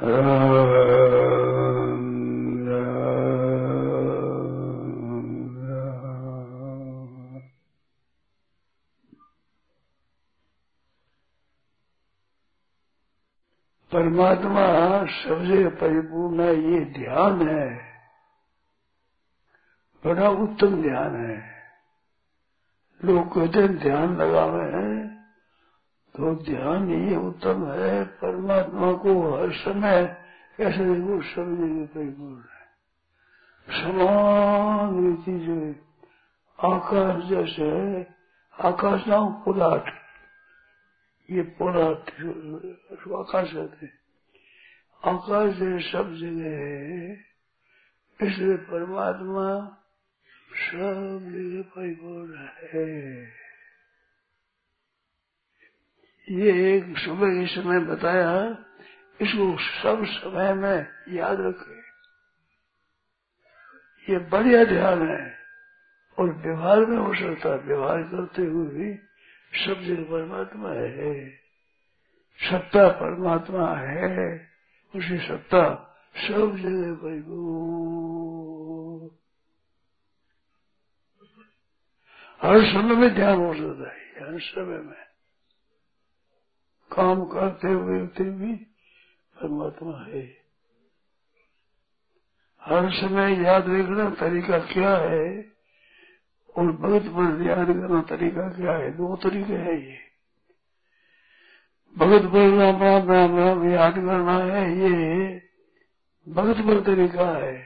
परमात्मा सबसे परिपूर्ण है, ये ध्यान है। बड़ा उत्तम ध्यान है। लोग कहते ध्यान लगावे हैं। तो ध्यान ये उत्तम है, परमात्मा को हर समय कैसे देखो सब जगह परिपूर्ण है। समान रीति जो आकाश जैसे आकाश नाम पुलाट ये पुलाट आकाश कहते आकाश से सब जगह है, इसलिए परमात्मा सब जगह परिपूर्ण है। ये एक सुबह के समय बताया, इसको सब समय में याद रखे। ये बढ़िया ध्यान है, और व्यवहार में हो सकता है, व्यवहार करते हुए भी सब जगह परमात्मा है। सत्ता परमात्मा है, उसी सत्ता सब जगह परिपूर्ण हर समय में ध्यान हो सकता है, हर समय में। काम करते हुए भी परमात्मा है। हर समय याद रखना तरीका क्या है? और भगत पर याद करना तरीका क्या है? दो तरीके है ये। भगत पर राम राम राम राम याद करना है, ये भगत पर तरीका है।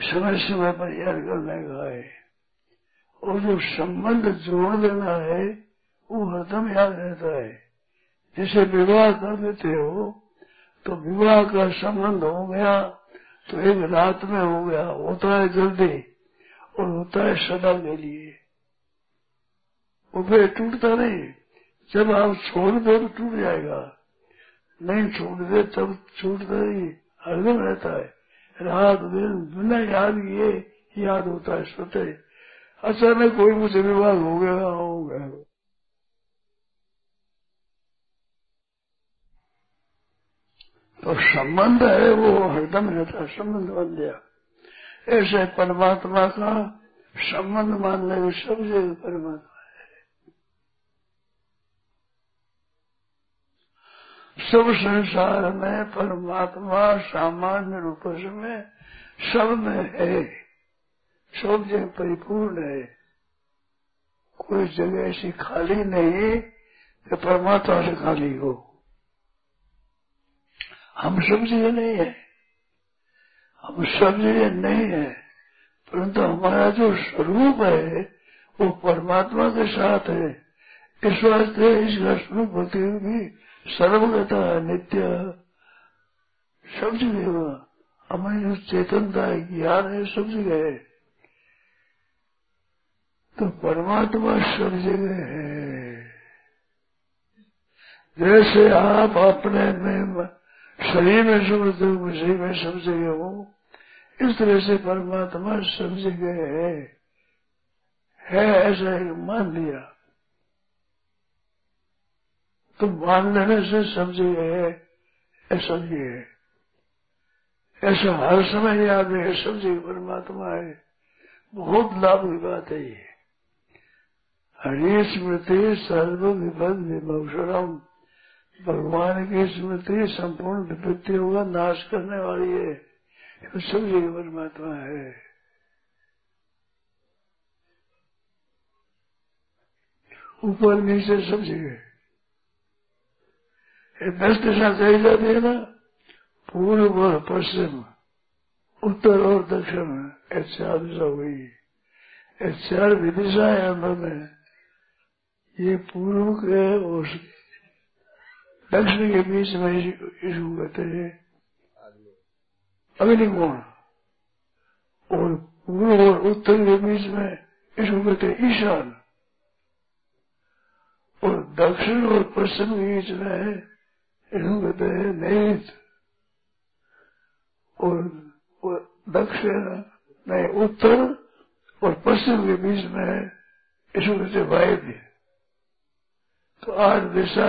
समय समय पर याद करने का है? और जो संबंध जोड़ देना है, वो हरदम याद रहता है। जैसे विवाह कर देते हो तो विवाह का संबंध हो गया तो एक रात में हो गया, होता है जल्दी और होता है सदा के लिए। वो फिर टूटता नहीं। जब आप छोड़ दो तो टूट जाएगा। नहीं छोड़ दे तब छूटता नहीं। हरदम रहता है। रात दिन, बिना याद किए याद होता है स्वतः अचानक कोई मुझे विवाह हो गया हो गया। तो संबंध है वो, हरदम रहता है संबंध बन गया। ऐसे परमात्मा का संबंध मानने में सब जगह परमात्मा है। सब संसार में परमात्मा सामान्य रूप में सब में है सब जगह परिपूर्ण है। कोई जगह ऐसी खाली नहीं कि परमात्मा से खाली हो। हम सब जगह नहीं है। हम सब जगह नहीं है। परंतु हमारा जो स्वरूप है, वो परमात्मा के साथ है। इस वास्ते इसका स्वरूप होते हुए भी सर्वगता नित्य सब जगह हमारी जो चेतनता है, ज्ञान है सब जगह है तो परमात्मा सब जगह है जैसे आप अपने में शरीर में समझते हो उसी में सब जगह हो इस तरह से परमात्मा सब जगह है। है ऐसा ही मान लिया। तो मान लेने से सब जगह है ऐसा ही है। ऐसा हर समय याद है जगह परमात्मा है। बहुत लाभ की बात है ये। हरी स्मृति सर्व विभद विभूषणम भगवान की स्मृति संपूर्ण विपत्ति होगा, नाश करने वाली है तो सब जगह परमात्मा है। ऊपर नीचे सब जगह दस दिशा चली जाती है ना, पूर्व और पश्चिम, उत्तर और दक्षिण, ये चार दिशा हुई ये चार विदिशा है अंदर में। ये पूर्व के और दक्षिण के बीच में इसको कहते हैं अग्निकोण और पूर्व और उत्तर के बीच में इसको कहते हैं, ईशान। और दक्षिण और पश्चिम के बीच में इसको कहते हैं नैत और दक्षिण, नहीं, उत्तर और पश्चिम के बीच में इसको कहते वायव्य। तो आठ दिशा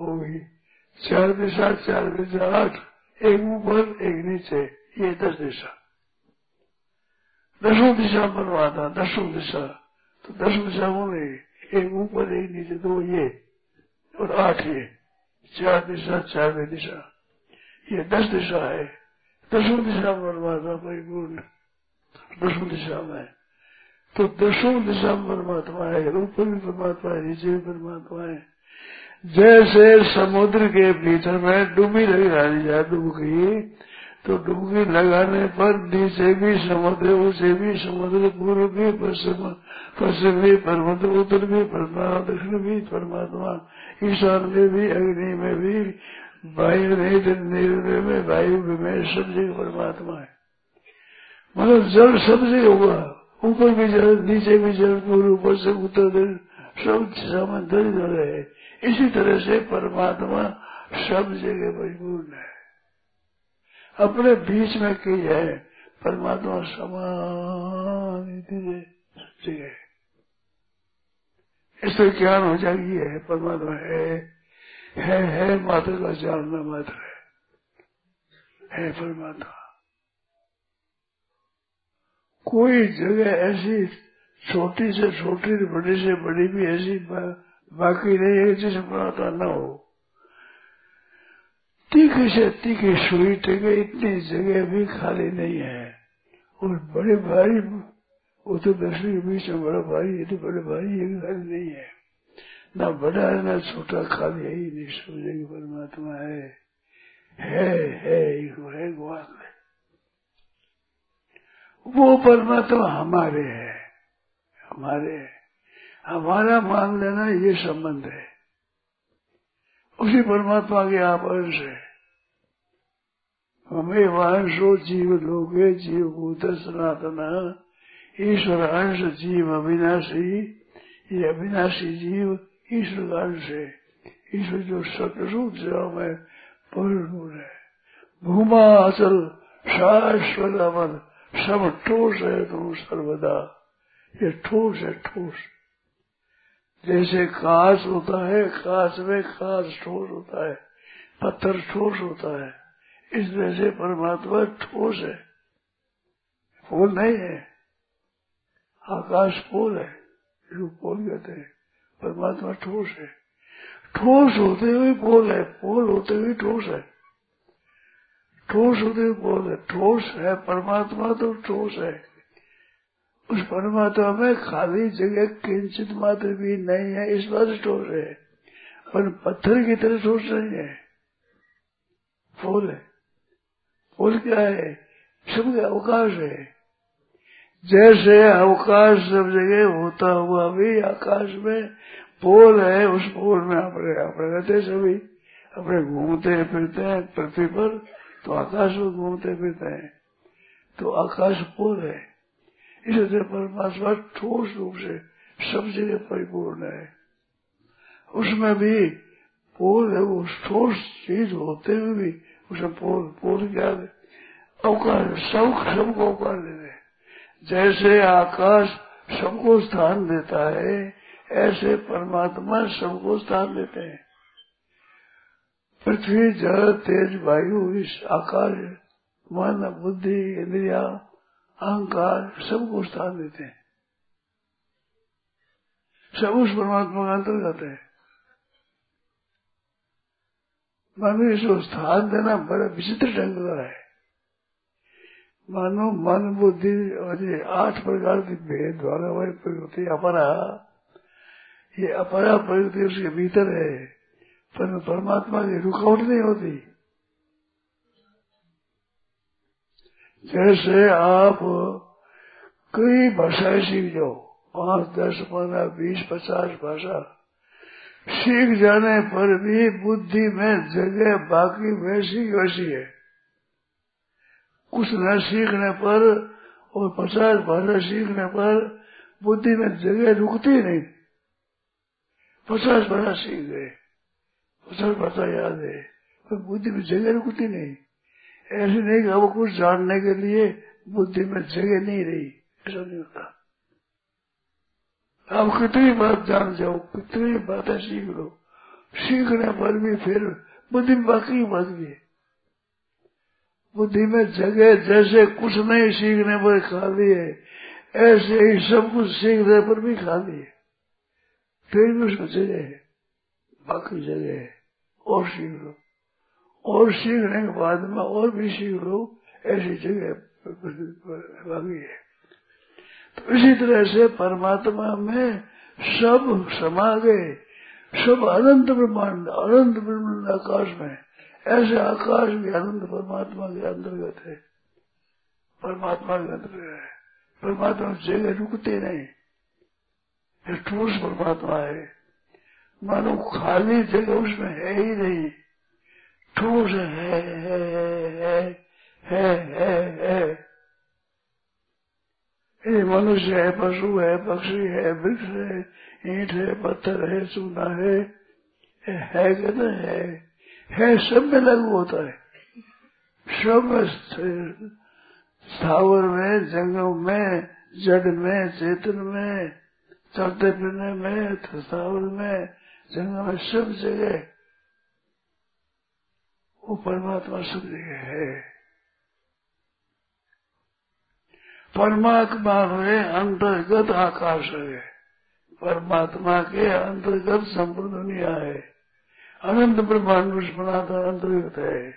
होगी। चार दिशा चार दिशा आठ, एक ऊपर एक नीचे, ये दस दिशा। दसों दिशा परमात्मा दसों दिशा। तो दस दिशा नहीं एक ऊपर एक नीचे, दो ये, और आठ ये। चार दिशा चार दिशा। ये दस दिशा है। दसों दिशा परमात्मा परिपूर्ण। दसों दिशा में। तो दसों दिशा परमात्मा है, ऊपर भी परमात्मा है, नीचे भी परमात्मा है। जैसे समुद्र के भीतर में डुबी लगानी जाए डुबकी तो डुबकी लगाने पर नीचे भी समुद्र, उसे भी समुद्र, पूर्व भी, पश्चिम पश्चिम भी परमात्मा उत्तर भी, परमात्मा, दक्षिण भी, परमात्मा, ईशान में भी, अग्नि में भी वायु निर्णय में वायु में सब जगह परमात्मा है। मतलब जल सब जगह होगा। ऊपर भी जल, नीचे भी जल, पूर्व ऊपर से उत्तर सब समंदर जल है इसी तरह से परमात्मा सब जगह परिपूर्ण है। अपने बीच में की है परमात्मा समान जगह इससे ज्ञान हो जाएगी है परमात्मा है। है है मात्र का जानना मात्र है। है परमात्मा। कोई जगह ऐसी छोटी से छोटी बड़ी से बड़ी भी ऐसी बाकी नहीं है जिसे परमात्मा न हो। तीखे से तीखे सुई टेके इतनी जगह भी खाली नहीं है। और बड़े भारी वो तो दर्शन के बीच में बड़ा भारी है तो बड़े भारी ये खाली नहीं है। ना बड़ा है, ना छोटा, खाली है ही नहीं समझे कि परमात्मा है। है है वो परमात्मा हमारे है। हमारे, हमारा मान लेना ये संबंध है। उसी परमात्मा के आप अंश है हमें वंशो जीव लोगे जीव भूत सनातन, ईश्वर अंश जीव अविनाशी, ये अविनाशी जीव ईश्वर अंश है। ईश्वर जो सतरूप सेवा में पूर्ण है। भूमा अचल शाश्वत अमर सब ठोस है तुम सर्वदा। ये ठोस है, ठोस। जैसे कांच होता है कांच में कांच ठोस होता है, पत्थर ठोस होता है। इस तरह से परमात्मा ठोस है। फूल नहीं है। आकाश फूल है, इसको फूल कहते हैं। परमात्मा ठोस है। ठोस होते हुए पोल है पोल होते हुए ठोस है। ठोस होते हुए पोल है, ठोस है, परमात्मा तो ठोस है। उस परमात्मा में खाली जगह किंचित मात्र भी नहीं है, इस बात ठोस है। पर पत्थर की तरह ठोस नहीं है। फूल है। फूल क्या है? सब अवकाश है। जैसे अवकाश सब जगह होता हुआ भी आकाश में पोल है, उस पोल में अपने अपने रहते सभी। अपने घूमते फिरते हैं, पृथ्वी पर तो आकाश में घूमते फिरते हैं। तो आकाश पोल है। इसलिए परमात्मा ठोस रूप से सब जगह परिपूर्ण है उसमें भी पोल है वो ठोस चीज़ होते हुए भी उसे पोल पोल क्या है अवकाश सब सबको अवकाश दे रहे जैसे आकाश सबको स्थान देता है ऐसे परमात्मा सबको स्थान देते हैं पृथ्वी जल तेज वायु इस आकाश मन बुद्धि इंद्रिया अहंकार सबको स्थान देते हैं। सब उस परमात्मा का अंतर्गत है। मानो इसको स्थान देना बड़ा विचित्र ढंग का है। मानो मन, बुद्धि, और ये आठ प्रकार की भेद वाला वही प्रकृति अपरा, ये अपरा प्रकृति उसके भीतर है, पर परमात्मा की रुकावट नहीं होती। जैसे आप कई भाषाएँ सीख जाओ, पाँच, दस, पंद्रह, बीस, पचास भाषा, सीख जाने पर भी बुद्धि में जगह बाकी वैसी वैसी है। कुछ न सीखने पर और पचास भाषा सीखने पर बुद्धि में जगह रुकती नहीं। पचास भाषा सीख गए, पचास भाषा याद है, पर बुद्धि में जगह रुकती नहीं। ऐसे नहीं कि अब कुछ जानने के लिए बुद्धि में जगह नहीं रही। ऐसा नहीं होता। आप कितनी बात जान जाओ, कितनी बातें सीख लो। सीखने पर भी फिर बुद्धि में बाकी बात भी है। बुद्धि में जगह जैसे कुछ नहीं सीखने पर खाली है, ऐसे ही सब कुछ सीखने पर भी खाली है। फिर भी उसमें जगह है, बाकी जगह है। और सीख लो। और सीखने के बाद में और भी सीख लो, ऐसी जगह है। तो इसी तरह से परमात्मा में सब समा गए, सब अनंत ब्रह्मांड अनंत ब्रह्मांड आकाश में, ऐसे आकाश भी अनंत परमात्मा के अंतर्गत है। परमात्मा के अंतर्गत है। परमात्मा जगह रुकते नहीं। ठोस परमात्मा है। मानो खाली जगह उसमें है ही नहीं। ठोस है है है है है है मनुष्य है पशु है पक्षी है वृक्ष है ईट है पत्थर है चूना है है कहते है है सब में लागू होता है सब स्थावर में जंगल में जड़ में चेतन में चलते फिरने में स्थावर में जंगल में सब जगह वो परमात्मा सब जगह है। परमात्मा में अंतर्गत आकाश है। परमात्मा के अंतर्गत संपूर्ण दुनिया है। अनंत ब्रह्मांड बनाता अंतर्गत है।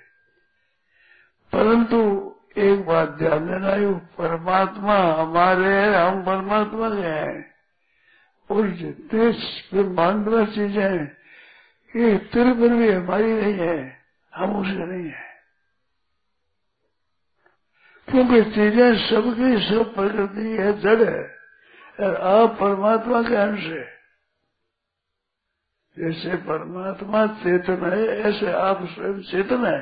परंतु एक बात ध्यान देना परमात्मा हमारे है, हम परमात्मा के हैं। और जितने ब्रह्मांड में चीज़ें ये तिर पर भी हमारी नहीं है। हम उसके नहीं है क्योंकि चीज़ें सबकी सब प्रकृति है जड़ है और आप परमात्मा के अंश है जैसे परमात्मा चेतन है ऐसे आप स्वयं चेतन है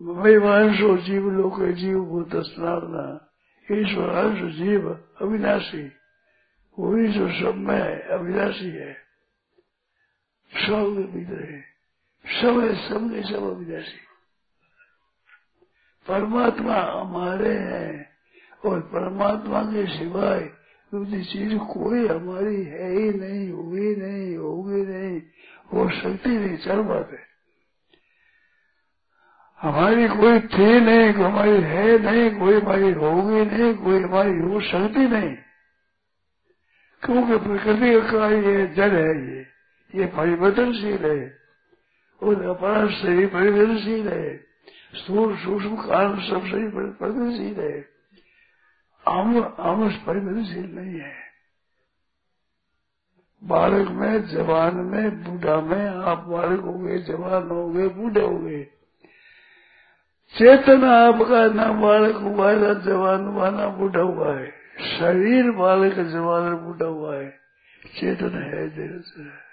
वंशो जीव लोक जीव भूत स्नावना ईश्वर अंश जीव अविनाशी वही जो सब में अविनाशी है सब भीतर है सब है सब के सब अविनाशी परमात्मा हमारे हैं और परमात्मा के सिवाय दूसरी चीज़ कोई हमारी है ही नहीं हुई नहीं, होगी नहीं हो सकती नहीं, चल बात है। हमारी कोई थी नहीं, हमारी है नहीं, कोई हमारी होगी नहीं, कोई हमारी हो सकती नहीं। क्योंकि प्रकृति का ये जड़ है ये ये परिवर्तनशील है। और अपना शरीर परिवर्तनशील है स्थूल सूक्ष्म कारण सब शरीर परिवर्तनशील है हम हम परिवर्तनशील नहीं है बालक में, जवान में, बूढ़ा में, आप बालक हो गए, जवान हो गए, बूढ़े हो गए। चेतन आपका ना बालक हुआ है ना जवान हुआ, ना बूढ़ा हुआ है। शरीर बालक, जवान, बूढ़ा हुआ है। चेतन है जगत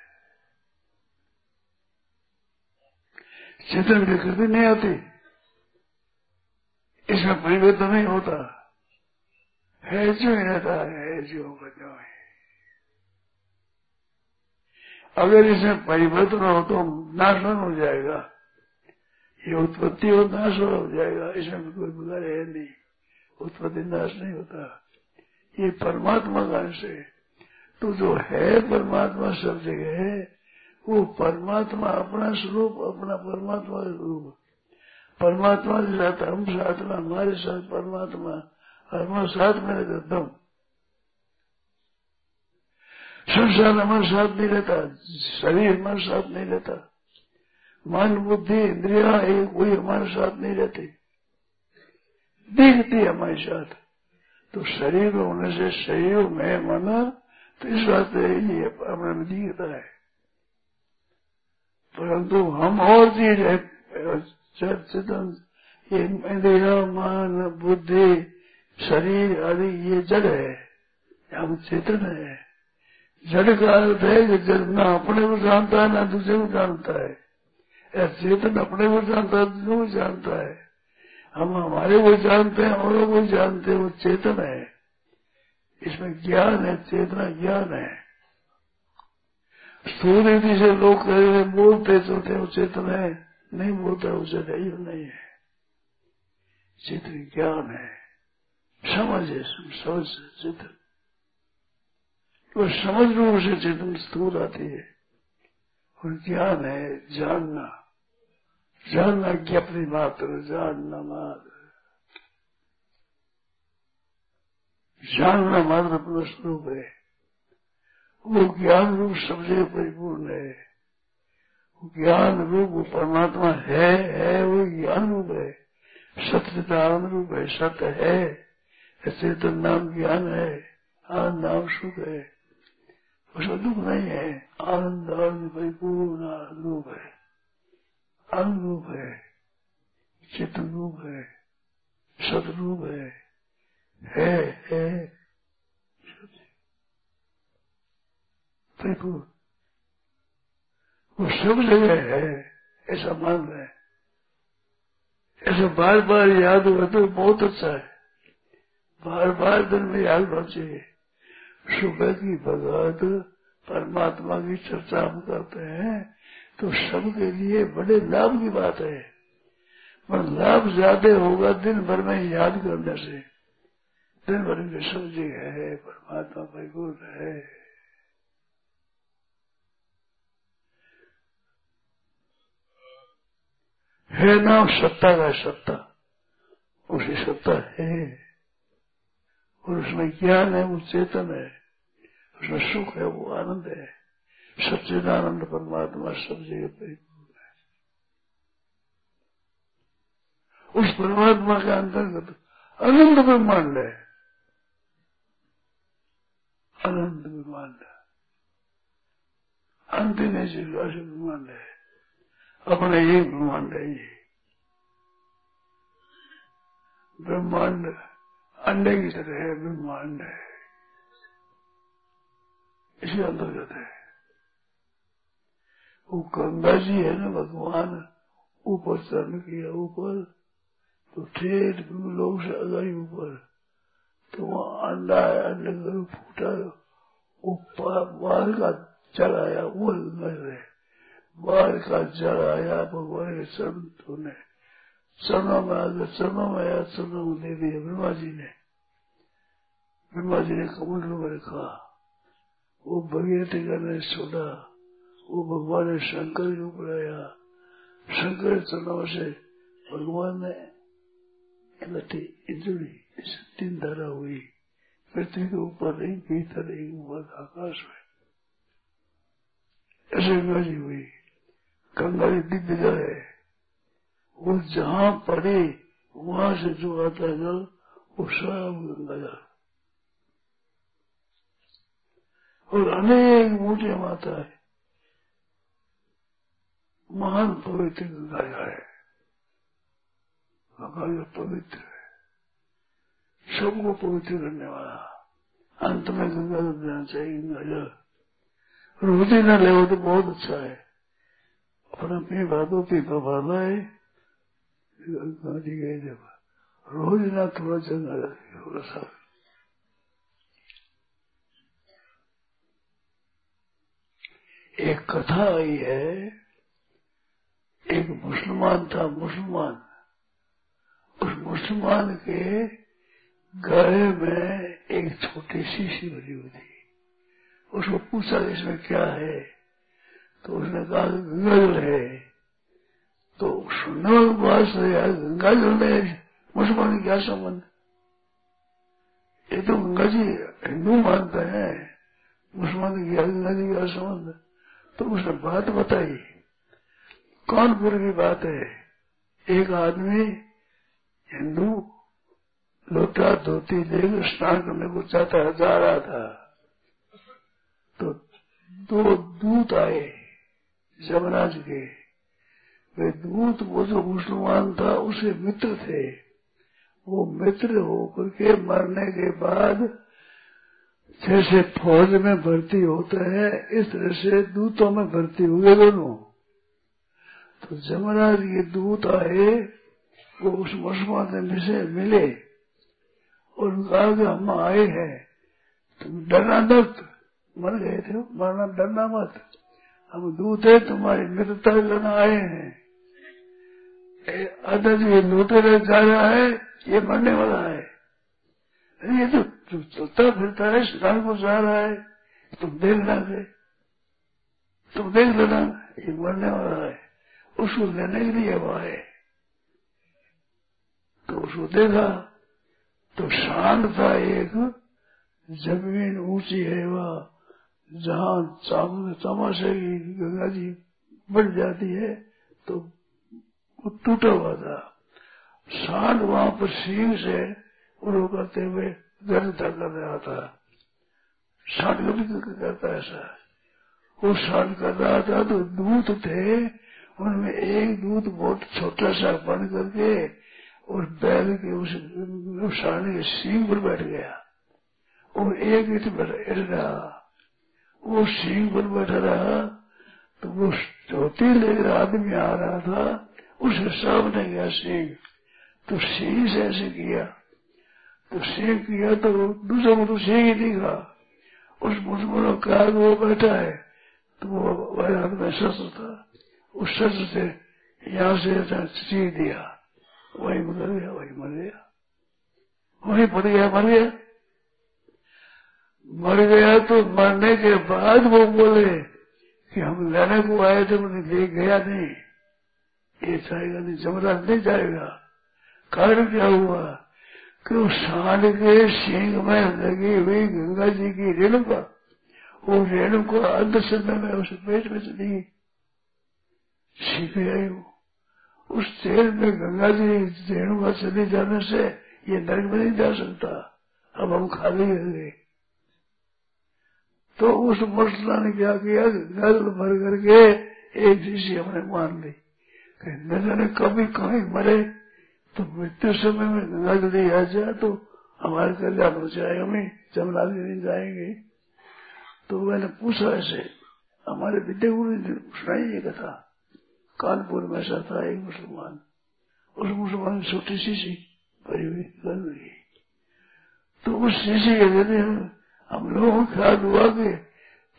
चेतन विकृति नहीं आती। इसमें परिवर्तन नहीं होता। है जो ही रहता है जो है। अगर इसमें परिवर्तन हो तो नाशन हो जाएगा। ये उत्पत्ति और नाश हो जाएगा। इसमें कोई बिगाड़ है नहीं। उत्पत्ति नाश नहीं होता। ये परमात्मा का अंश है। तो जो है परमात्मा सब जगह है वो परमात्मा, अपना स्वरूप, अपना परमात्मा का रूप। परमात्मा के साथ हम साथ में, हमारे साथ परमात्मा हमारे साथ में रहता हूँ। संसार हमारे साथ नहीं रहता, शरीर हमारे साथ नहीं रहता, मन, बुद्धि, इंद्रिया कोई हमारे साथ नहीं रहते। दिखती हमारे साथ। तो शरीर होने से शरीर में मन तो इस बात ये अपने में दिखता है। परंतु हम और चीज़ है इंद्रिया मन, बुद्धि, शरीर, आदि, ये जड़ है, हम चेतन है। जड़ का अर्थ है कि जड़ ना अपने को जानता है, ना दूसरे को जानता है। चेतन अपने को जानता है, दूसरे को जानता है। हम हमारे को जानते हैं, औरों को जानते हैं, वो चेतन है। इसमें ज्ञान है, चेतना ज्ञान है। स्थूल रीति से लोग कह रहे बोलते चलते वो चेतन है नहीं बोलते वो चेतन नहीं है चेतन ज्ञान है समझ है समझ चेतन तो समझ रूप से चेतन स्थूल आती है और ज्ञान है जानना जानना ज्ञापनी मात्र जानना मात्र जानना मात्र अपना स्वरूप है वो ज्ञान रूप सबसे परिपूर्ण है। ज्ञान रूप, वो परमात्मा है है, वो ज्ञान रूप है। सत्य आनंद रूप है, सत्य है। ऐसे तो नाम ज्ञान है, आनंद नाम सुख है। उसमें दुख नहीं है। आनंद आनंद परिपूर्ण रूप है। आनंद रूप है। चेतन रूप है। सतरूप है। है है। परिपूर्ण वो सब जगह है, ऐसा मान रहे ऐसे बार बार याद हुआ तो बहुत अच्छा है। बार बार दिन में याद बचे सुबह की भगवत परमात्मा की चर्चा हम करते हैं तो सबके लिए बड़े लाभ की बात है। पर लाभ ज़्यादा होगा दिन भर में याद करने से। दिन भर में समझे है, परमात्मा परिपूर्ण है। है नाम सत्ता का सत्ता। उसी सत्ता है। और उसमें ज्ञान है, वो चेतन है। उसमें सुख है, वो आनंद है। सच्चिदानंद परमात्मा सब जगह परिपूर्ण है। उस परमात्मा के अंतर्गत अनंत ब्रह्मांड है। अनंत ब्रह्मांड अंत नहीं ब्रह्मांड है। अपने एक ब्रह्मांड है ये। ब्रह्मांड अंडे की तरह है, ब्रह्मांड है। इसी अंतर्गत है। वो गंगा जी है ना भगवान, ऊपर चरण किया ऊपर। तो ठेठ लोग से अगई ऊपर। तो वहाँ अंडा है, अंडे फूटा वो बाहर का चलाया वो गंगा है। बाहर का जल आया भगवान के धोने चरणों में चरणों में आया चरणों में दे दिया ब्रह्मा जी ने। ब्रह्मा जी ने कमंडल में रखा वो भगीरथ करने छोड़ा वो भगवान ने शंकर के ऊपर आया। शंकर चरणों से भगवान ने लठी जुड़ी तीन धारा हुई। पृथ्वी के ऊपर नहीं, भीतर नहीं, ऊपर आकाश में। ऐसे गंगा हुई। गंगा दिव्य जल है। वो जहाँ पड़े, वहाँ से जो आता है जल, वो सब गंगा जल और अनेक मोटे माता है। महान पवित्र गंगा जल है। गंगा जल पवित्र है। सबको पवित्र करने वाला। अंत में गंगा जल देना चाहिए, गंगा जल। ही न ले तो बहुत अच्छा है। अपना अपनी बातों की गवाना है। गांधी गए जब रोज ना थोड़ा चंगा थोड़ा सा एक कथा आई है, एक मुसलमान था, मुसलमान। उस मुसलमान के गले में एक छोटी सी हुई थी उसको पूछा, इसमें क्या है? तो उसने कहा गंगा जल है तो सुनने वाली गंगा जल में मुसलमान क्या संबंध? ये तो गंगा जी हिंदू मानते हैं मुसलमान की गंगा जी क्या संबंध? तो उसने बात बताई। कानपुर की बात है? एक आदमी हिंदू लोटा धोती लेकर स्नान करने को चाहता जा रहा था। तो दो दूत आए। जमराज के। वे दूत, वो जो मुसलमान था, उसे मित्र थे। वो मित्र होकर के मरने के बाद जैसे फौज में भर्ती होते हैं, इस तरह से दूतों में भर्ती हुए दोनों। तो जमराज ये दूत आए, वो उस मुसलमान से मिले। और कहा कि हम आए हैं। तुम डरना मत। मर गए थे। मरना, डरना मत। हम दूत है, तुम्हारी मित्रता लेना आए हैं। अदर ये लूटे जा रहा है, ये मरने वाला है। अरे, ये तो चलता फिरता है स्नान को जा रहा है। तुम देख लेना, तुम देख लेना, ये मरने वाला है। उसको लेने के लिए वो आए। तो उसको देखा तो शांत था एक, ज़मीन ऊँची है वह। जहाँ तमाशे की गंगा जी बढ़ जाती है तो टूटा हुआ था। सांड वहाँ पर सींग से उड़ो करते हुए गर्दा कर रहा था। सांड कभी करता ऐसा। वो सांड कर रहा था तो दूध थे, उनमें एक दूध बहुत छोटा सा बन करके और बैल के उस सांड के सींग पर बैठ गया। और एक इट रहा। वो सिंह पर बैठा रहा तो वो चौथी लेकर आदमी आ रहा था उसके सामने गया सिंह तो सिंह से ऐसे किया। तो सिंह किया तो दूसरा को तो सिंह ही दिखा। उस मुसलमानों का वो बैठा है। तो वो वही हाथ में शस्त्र था। उस शस्त्र से यहाँ से सिंह दिया। वही मर गया, वही मर गया। वही पड़ गया, मर गया। मर गया तो मरने के बाद वो बोले कि हम लेने को आए थे उन्हें ले गया नहीं। ये जाएगा नहीं जमराज नहीं जाएगा। कारण क्या हुआ कि उस सांड के सिंह में लगी हुई गंगा जी की रेणुका वो रेणुका अंत समय में उस पेट में चली सीख आई वो। उस तेल में गंगा जी रेणुका चले जाने से ये नरक में नहीं जा सकता। अब हम खाली रह गए तो उस मसला ने क्या किया गल भर करके एक शीशी हमने मान ली। न कभी कहीं मरे तो मृत्यु समय में जल्दी आ जाए तो हमारे कल्याण हो जाएगा, हमें जमना नहीं जाएँगे। तो मैंने पूछा ऐसे, हमारे विद्या गुरु ने सुनाई ये कथा कानपुर में ऐसा था, एक मुसलमान, उस मुसलमान छोटी शीशी भरी हुई गल हुई। तो उस शीशी के ज़रिए हम लोगों ख्याल हुआ कि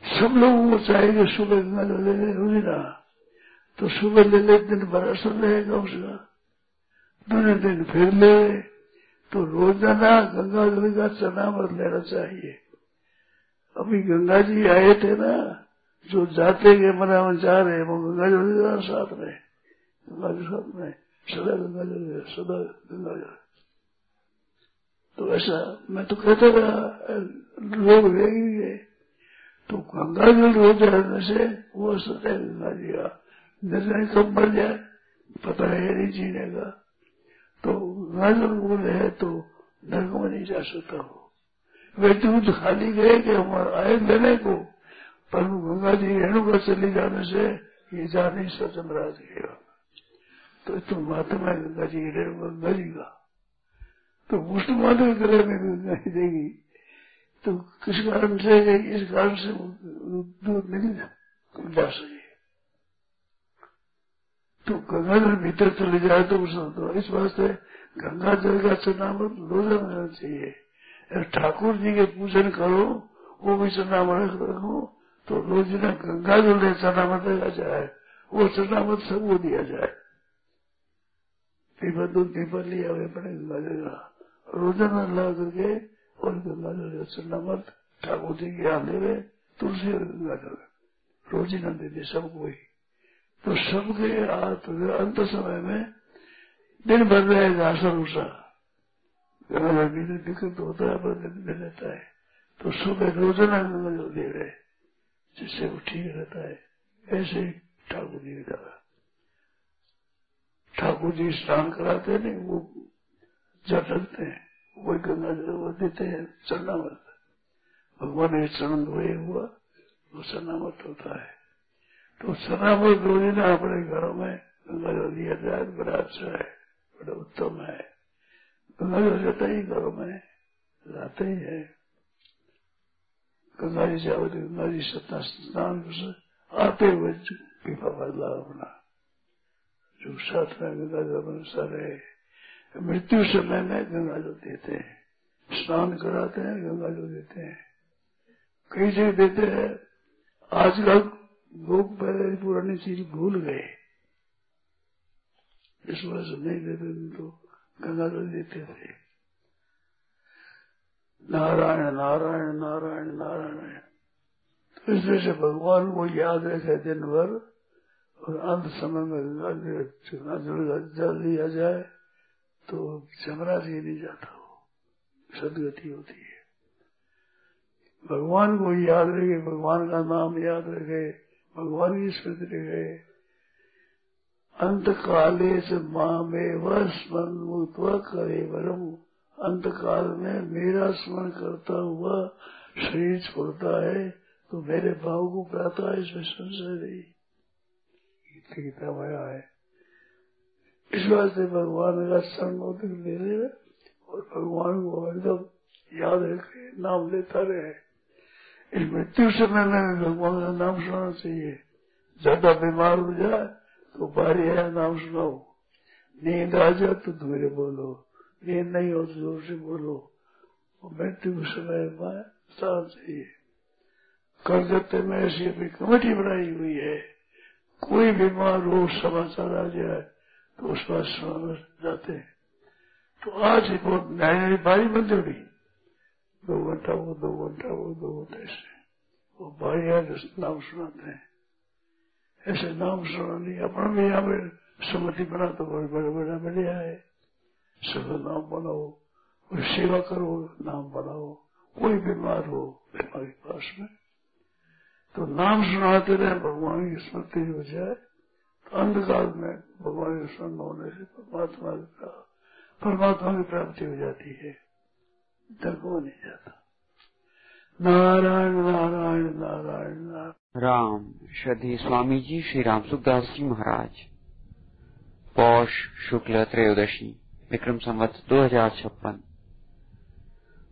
सब लोगों को चाहिए सुबह गंगा जल ले रहा तो सुबह ले ले दिन भर असर रहेगा उसका। दूसरे दिन फिर ले। तो रोज़ाना गंगा जल का चनामृत लेना चाहिए। अभी गंगा जी आए थे ना, जो जाते गए मना जा रहे वो गंगा जल साथ में। गंगा जी साथ में। सदा गंगा जल सदा गंगा जल तो ऐसा मैं तो कहता रहा लोग रहेंगे तो गंगा जल रोज रहने से वो सदा गंगा जी का निर्णय कब मर जाए, पता है नहीं जीने का तो गाजर बोले है तो नरक में नहीं जा सकता हो। वे दूध खाली गए कि हमारा आए लेने को, पर गंगा जी रेणुका चले जाने से ये जा नहीं सकता गया तो तुम तो महात्मा गंगा जी रेणुका गंगा जी का। तो मुसलमान के गले में गंगा जी देगी। तो किस कारण से, इस कारण से दूध नहीं जा सके। तो गंगा जल भीतर चले जाए तो तो इस वास्ते गंगा जल का चरणामृत रोज रहना चाहिए। ठाकुर जी के पूजन करो, वो भी चरणामृत रखो तो रोज ना गंगा जल ने चरणामृत दिया जाए, वो चरणामृत सबको दिया जाए। पीपा दूध पीपा लिया हुए पड़े गंगा जल का। रोज़ाना ला करके और चरणामृत ठाकुर जी के यहाँ दे तुलसी रोज ही न दे दे सबको ही तो सबके अंत समय में दिन भर रहेगा असर उषा दिक्कत होता है पर दिन में रहता है तो सुबह रोज़ाना दे रहे जिससे वो ठीक रहता है ऐसे ही ठाकुर जी का ठाकुर जी स्नान कराते नहीं वो रखते हैं वही गंगा जल वो देते हैं चरणामत भगवान ने चरण धोए हुआ, वो चरणामत होता है। तो सनामत रोजीना अपने घरों में गंगा जल दिया जाए बड़ा अच्छा है, बड़ा उत्तम है। गंगा जल रहता ही घरों में रहते ही है। गंगा जी जाओ तो गंगा जी सत्ता स्नान आते हुए पीपा बदला अपना। जो साथ में गंगा जल है मृत्यु समय में गंगा जल देते हैं। स्नान कराते हैं, गंगा जल देते हैं। कई जगह देते हैं आजकल लोग पहले पुरानी चीज़ भूल गए। इस वजह से नहीं देते तो गंगा जल देते थे। नारायण नारायण नारायण नारायण। तो इस वजह से भगवान को याद रखे दिन भर, और अंत समय में गंगा जल दिया जाए। तो जमराज ही नहीं जाता वो। सदगति होती है। भगवान को याद रखे, भगवान का नाम याद रखे, भगवान की स्मृति रखे। अंत काले से माँ में वह स्मरण मुक्त करे वरम। अंत काल में मेरा स्मरण करता हुआ शरीर छोड़ता है तो मेरे भाव को प्राता है इसमें संशय नहीं गीता आया है। इस वास्ते भगवान का संग ले और भगवान को एकदम याद रखे नाम लेता रहे। इस मृत्यु समय में भगवान का नाम सुनना चाहिए। ज़्यादा बीमार हो जाए तो बारी है नाम सुनाओ। नींद आ जाए तो धीरे बोलो। नींद नहीं हो तो ज़ोर से बोलो। मृत्यु के समय में साथ चाहिए। कलकत्ते में ऐसी कमेटी बनाई हुई है, कोई बीमार हो, समाचार आ जाए तो उस पर जाते हैं। तो आज ही बहुत नई बारी बंद होगी दो घंटा वो, दो घंटा वो, दो घंटे से वो भाई है नाम सुनाते हैं। ऐसे नाम सुना नहीं अपना भी यहाँ पे समति बना तो बड़े बड़े बड़े बढ़िया है सब नाम बनाओ, कोई सेवा करो, नाम बनाओ। कोई बीमार हो, बीमारी पास में। तो नाम सुनाते रहे, भगवान की स्मृति हो जाए। अंधकाल में भगवान के स्मरण होने से परमात्मा की परमात्मा की प्राप्ति हो जाती है। को नहीं जाता। नारायण नारायण नारायण नारायण। राम श्रद्धे स्वामी जी श्री राम सुखदास जी महाराज। पौष शुक्ल त्रयोदशी, विक्रम संवत दो हज़ार छप्पन।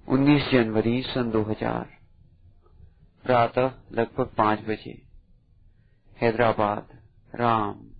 उन्नीस जनवरी सन दो हज़ार। प्रातः लगभग पाँच बजे। हैदराबाद। राम।